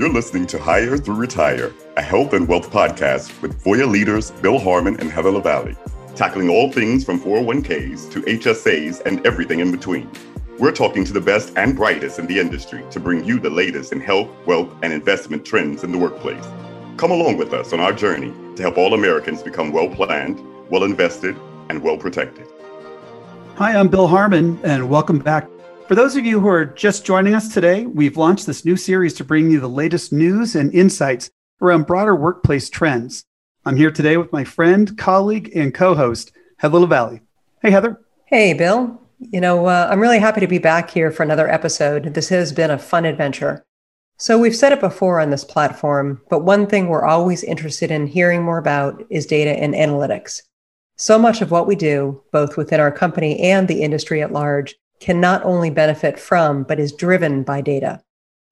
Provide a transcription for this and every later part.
You're listening to Hire Through Retire, a health and wealth podcast with Voya leaders Bill Harmon and Heather Lavallee, tackling all things from 401ks to HSAs and everything in between. We're talking to the best and brightest in the industry to bring you the latest in health, wealth, and investment trends in the workplace. Come along with us on our journey to help all Americans become well planned, well invested, and well protected. Hi, I'm Bill Harmon, and welcome back for those of you who are just joining us today, we've launched this new series to bring you the latest news and insights around broader workplace trends. I'm here today with my friend, colleague, and co host, Heather Lavallee. Hey, Heather. Hey, Bill. You know, uh, I'm really happy to be back here for another episode. This has been a fun adventure. So, we've said it before on this platform, but one thing we're always interested in hearing more about is data and analytics. So much of what we do, both within our company and the industry at large, can not only benefit from, but is driven by data.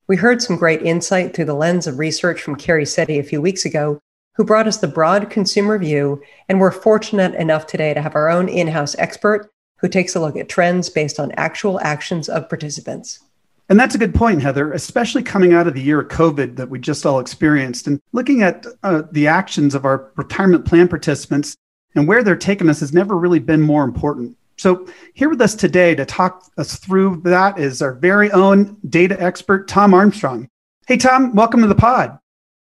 We heard some great insight through the lens of research from Carrie Setti a few weeks ago, who brought us the broad consumer view, and we're fortunate enough today to have our own in house expert who takes a look at trends based on actual actions of participants. And that's a good point, Heather, especially coming out of the year of COVID that we just all experienced and looking at uh, the actions of our retirement plan participants and where they're taking us has never really been more important. So, here with us today to talk us through that is our very own data expert, Tom Armstrong. Hey, Tom, welcome to the pod.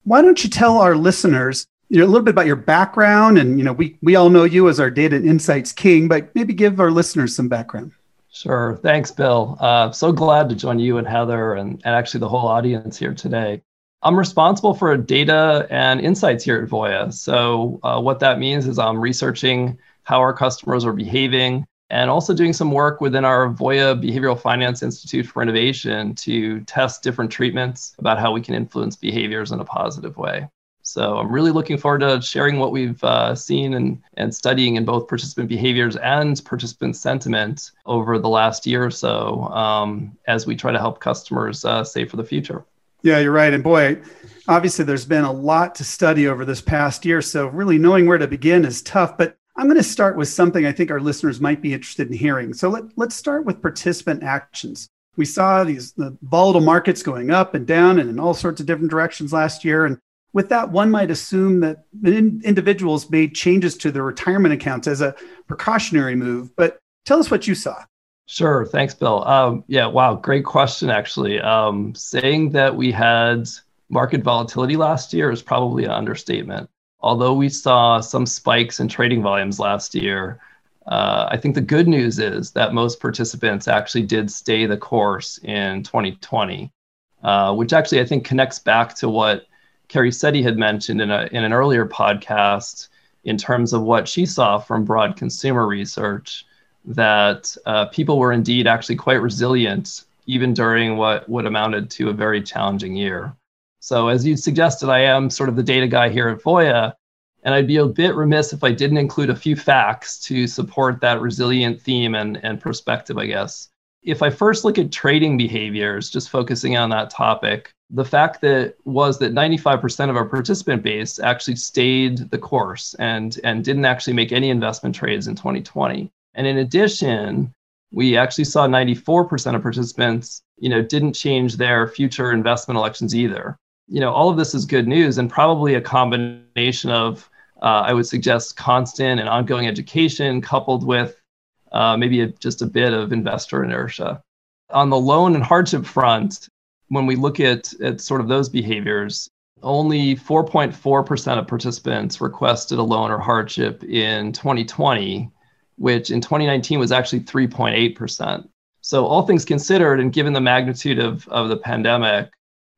Why don't you tell our listeners you know, a little bit about your background? And, you know, we, we all know you as our data and insights king, but maybe give our listeners some background. Sure. Thanks, Bill. Uh, so glad to join you and Heather and, and actually the whole audience here today. I'm responsible for data and insights here at Voya. So, uh, what that means is I'm researching how our customers are behaving and also doing some work within our Voya Behavioral Finance Institute for Innovation to test different treatments about how we can influence behaviors in a positive way. So I'm really looking forward to sharing what we've uh, seen and, and studying in both participant behaviors and participant sentiment over the last year or so um, as we try to help customers uh, save for the future. Yeah, you're right. And boy, obviously there's been a lot to study over this past year. So really knowing where to begin is tough. But I'm going to start with something I think our listeners might be interested in hearing. So let, let's start with participant actions. We saw these the volatile markets going up and down and in all sorts of different directions last year. And with that, one might assume that individuals made changes to their retirement accounts as a precautionary move. But tell us what you saw. Sure. Thanks, Bill. Um, yeah, wow. Great question, actually. Um, saying that we had market volatility last year is probably an understatement although we saw some spikes in trading volumes last year, uh, I think the good news is that most participants actually did stay the course in 2020, uh, which actually I think connects back to what Carrie Setti had mentioned in, a, in an earlier podcast in terms of what she saw from broad consumer research, that uh, people were indeed actually quite resilient even during what would amounted to a very challenging year. So as you suggested, I am sort of the data guy here at Voya, and I'd be a bit remiss if I didn't include a few facts to support that resilient theme and, and perspective, I guess. If I first look at trading behaviors, just focusing on that topic, the fact that was that 95% of our participant base actually stayed the course and, and didn't actually make any investment trades in 2020. And in addition, we actually saw 94% of participants, you know, didn't change their future investment elections either you know, all of this is good news and probably a combination of, uh, I would suggest, constant and ongoing education coupled with uh, maybe a, just a bit of investor inertia. On the loan and hardship front, when we look at, at sort of those behaviors, only 4.4% of participants requested a loan or hardship in 2020, which in 2019 was actually 3.8%. So, all things considered, and given the magnitude of, of the pandemic,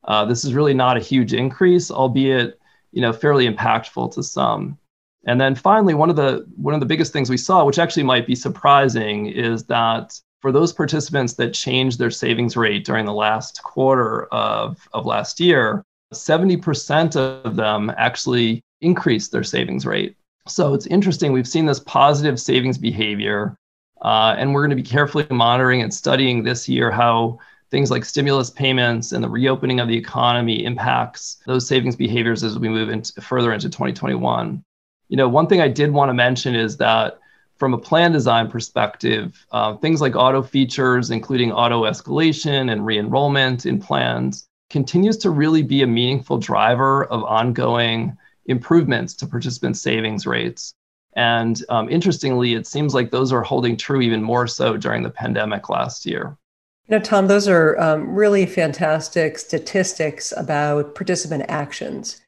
uh, this is really not a huge increase, albeit you know fairly impactful to some. And then finally, one of the one of the biggest things we saw, which actually might be surprising, is that for those participants that changed their savings rate during the last quarter of, of last year, 70% of them actually increased their savings rate. So it's interesting. We've seen this positive savings behavior, uh, and we're going to be carefully monitoring and studying this year how things like stimulus payments and the reopening of the economy impacts those savings behaviors as we move into, further into 2021. You know, one thing I did want to mention is that from a plan design perspective, uh, things like auto features, including auto escalation and re-enrollment in plans, continues to really be a meaningful driver of ongoing improvements to participant savings rates. And um, interestingly, it seems like those are holding true even more so during the pandemic last year. You know, Tom, those are um, really fantastic statistics about participant actions.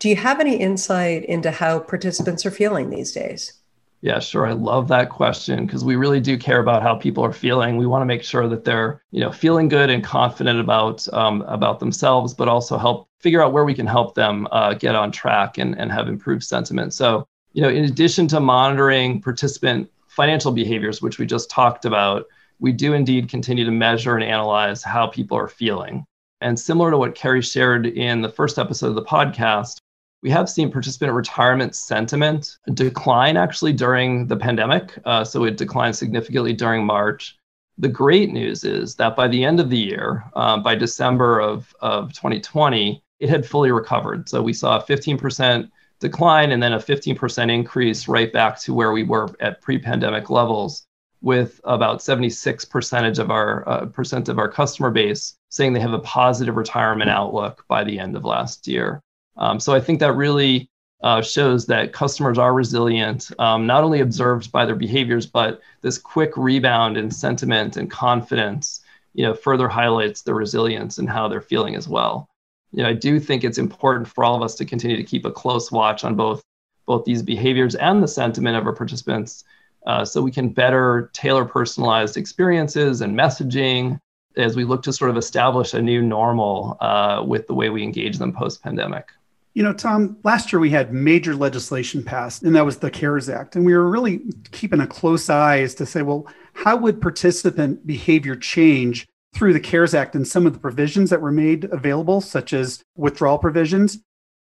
Do you have any insight into how participants are feeling these days? Yeah, sure. I love that question because we really do care about how people are feeling. We want to make sure that they're, you know, feeling good and confident about um, about themselves, but also help figure out where we can help them uh, get on track and, and have improved sentiment. So, you know, in addition to monitoring participant financial behaviors, which we just talked about, we do indeed continue to measure and analyze how people are feeling. And similar to what Carrie shared in the first episode of the podcast, we have seen participant retirement sentiment decline actually during the pandemic. Uh, so it declined significantly during March. The great news is that by the end of the year, uh, by December of, of 2020, it had fully recovered. So we saw a 15% decline and then a 15% increase right back to where we were at pre-pandemic levels with about 76 percentage of our uh, percent of our customer base saying they have a positive retirement outlook by the end of last year. Um, so I think that really uh, shows that customers are resilient, um, not only observed by their behaviors, but this quick rebound in sentiment and confidence, you know, further highlights the resilience and how they're feeling as well. You know, I do think it's important for all of us to continue to keep a close watch on both both these behaviors and the sentiment of our participants, uh, so we can better tailor personalized experiences and messaging as we look to sort of establish a new normal uh, with the way we engage them post pandemic. You know, Tom, last year we had major legislation passed, and that was the CARES Act. And we were really keeping a close eye as to say, well, how would participant behavior change through the CARES Act and some of the provisions that were made available, such as withdrawal provisions?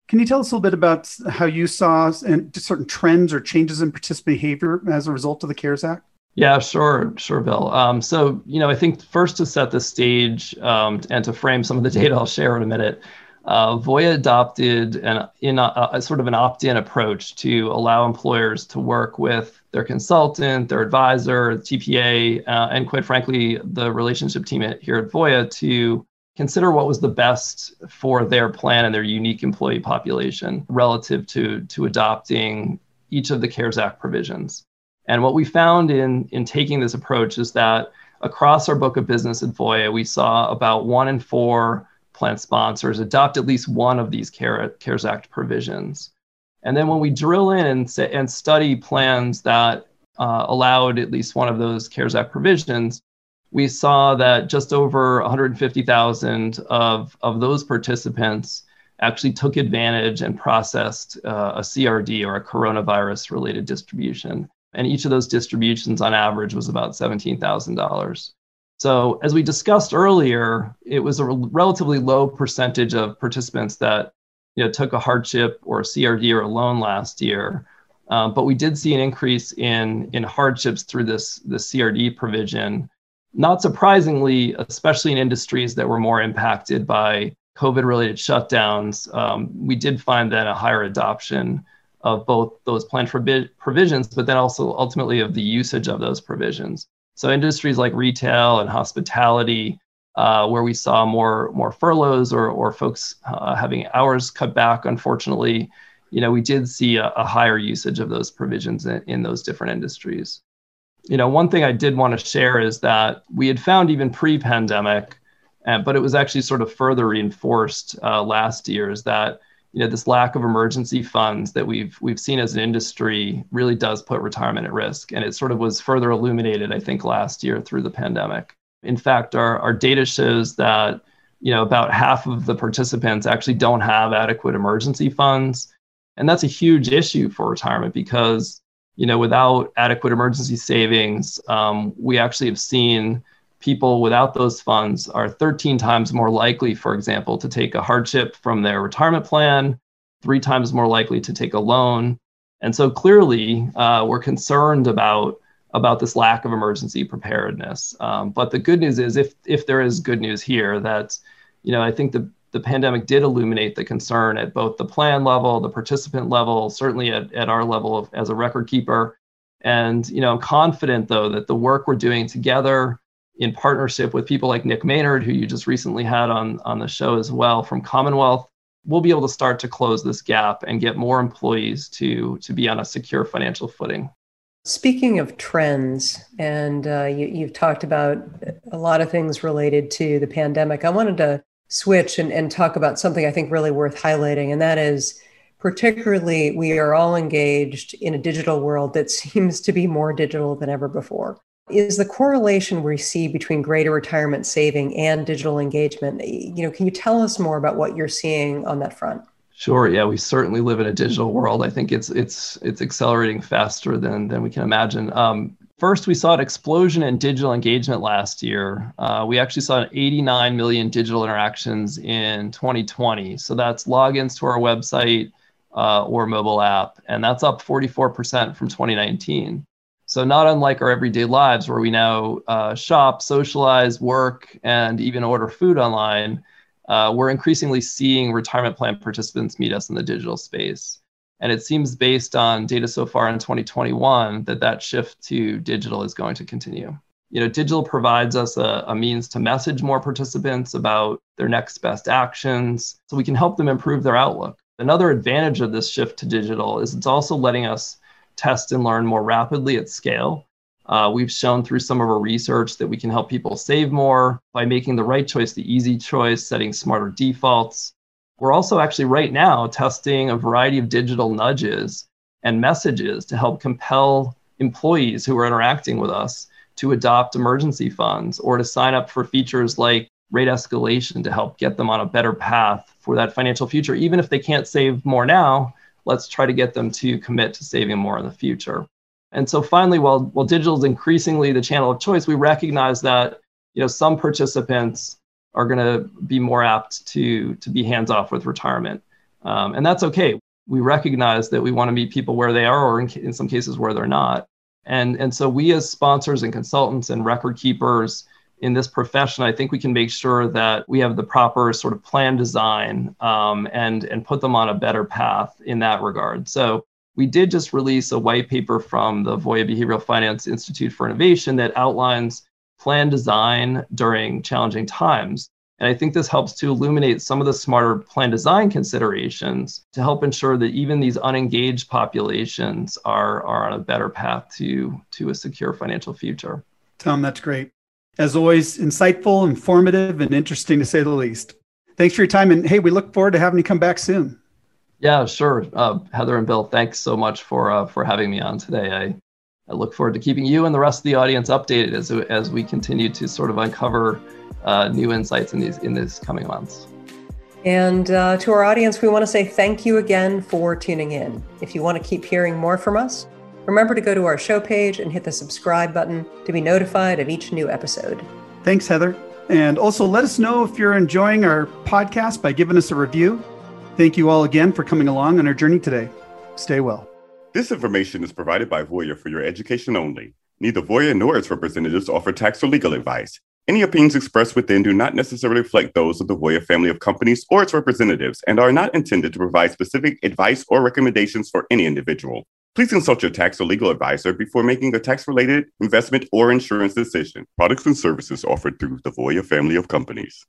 Can you tell us a little bit about how you saw and certain trends or changes in participant behavior as a result of the CARES Act? Yeah, sure, sure, Bill. Um, so, you know, I think first to set the stage um, and to frame some of the data I'll share in a minute, uh, Voya adopted an in a, a, sort of an opt-in approach to allow employers to work with their consultant, their advisor, TPA, uh, and quite frankly, the relationship team at, here at Voya to consider what was the best for their plan and their unique employee population relative to to adopting each of the CARES Act provisions. And what we found in in taking this approach is that across our book of business at Voya, we saw about one in four plan sponsors adopt at least one of these CARES Act provisions. And then when we drill in and, say, and study plans that uh, allowed at least one of those CARES Act provisions, we saw that just over 150,000 of, of those participants actually took advantage and processed uh, a CRD or a coronavirus related distribution. And each of those distributions on average was about $17,000. So, as we discussed earlier, it was a relatively low percentage of participants that you know, took a hardship or a CRD or a loan last year. Um, but we did see an increase in, in hardships through this, this CRD provision. Not surprisingly, especially in industries that were more impacted by COVID related shutdowns, um, we did find that a higher adoption of both those plan provisions, but then also ultimately of the usage of those provisions. So industries like retail and hospitality, uh, where we saw more more furloughs or or folks uh, having hours cut back, unfortunately, you know, we did see a, a higher usage of those provisions in, in those different industries. You know, one thing I did want to share is that we had found even pre-pandemic, uh, but it was actually sort of further reinforced uh, last year, is that you know this lack of emergency funds that we've we've seen as an industry really does put retirement at risk. And it sort of was further illuminated i think last year through the pandemic. In fact our, our data shows that you know about half of the participants actually don't have adequate emergency funds. And that's a huge issue for retirement because you know without adequate emergency savings um, we actually have seen people without those funds are 13 times more likely, for example, to take a hardship from their retirement plan, three times more likely to take a loan. And so clearly, uh, we're concerned about about this lack of emergency preparedness. Um, but the good news is, if if there is good news here, that you know, I think the the pandemic did illuminate the concern at both the plan level, the participant level, certainly at, at our level of, as a record keeper. And you know, I'm confident though that the work we're doing together in partnership with people like Nick Maynard, who you just recently had on, on the show as well from Commonwealth, we'll be able to start to close this gap and get more employees to, to be on a secure financial footing. Speaking of trends, and uh, you, have talked about a lot of things related to the pandemic, I wanted to switch and, and talk about something I think really worth highlighting, and that is particularly we are all engaged in a digital world that seems to be more digital than ever before. Is the correlation we see between greater retirement saving and digital engagement you know can you tell us more about what you're seeing on that front? Sure yeah we certainly live in a digital world. I think it's it's it's accelerating faster than than we can imagine. Um, first we saw an explosion in digital engagement last year. Uh, we actually saw 89 million digital interactions in 2020 so that's logins to our website uh, or mobile app and that's up 44% from 2019 so, not unlike our everyday lives where we now uh, shop, socialize, work, and even order food online, uh, we're increasingly seeing retirement plan participants meet us in the digital space. And it seems based on data so far in 2021 that that shift to digital is going to continue. You know, digital provides us a, a means to message more participants about their next best actions so we can help them improve their outlook. Another advantage of this shift to digital is it's also letting us test and learn more rapidly at scale. Uh, we've shown through some of our research that we can help people save more by making the right choice the easy choice, setting smarter defaults. We're also actually right now testing a variety of digital nudges and messages to help compel employees who are interacting with us to adopt emergency funds or to sign up for features like rate escalation to help get them on a better path for that financial future. Even if they can't save more now, let's try to get them to commit to saving more in the future. And so finally, while, while digital is increasingly the channel of choice, we recognize that you know some participants are going to be more apt to, to be hands off with retirement. Um, and that's okay. We recognize that we want to meet people where they are, or in, in some cases where they're not. And, and so we as sponsors and consultants and record keepers in this profession, I think we can make sure that we have the proper sort of plan design um, and and put them on a better path in that regard. So we did just release a white paper from the Voya Behavioral Finance Institute for Innovation that outlines plan design during challenging times. And I think this helps to illuminate some of the smarter plan design considerations to help ensure that even these unengaged populations are, are on a better path to, to a secure financial future. Tom, that's great. As always, insightful, informative, and interesting to say the least. Thanks for your time. And hey, we look forward to having you come back soon. Yeah, sure. Uh, Heather and Bill, thanks so much for uh, for having me on today. I, I look forward to keeping you and the rest of the audience updated as, as we continue to sort of uncover uh, new insights in these in these coming months. And uh, to our audience, we want to say thank you again for tuning in. If you want to keep hearing more from us, Remember to go to our show page and hit the subscribe button to be notified of each new episode. Thanks, Heather. And also let us know if you're enjoying our podcast by giving us a review. Thank you all again for coming along on our journey today. Stay well. This information is provided by Voya for your education only. Neither Voya nor its representatives offer tax or legal advice. Any opinions expressed within do not necessarily reflect those of the Voya family of companies or its representatives and are not intended to provide specific advice or recommendations for any individual. Please consult your tax or legal advisor before making a tax related investment or insurance decision. Products and services offered through the Voya family of companies.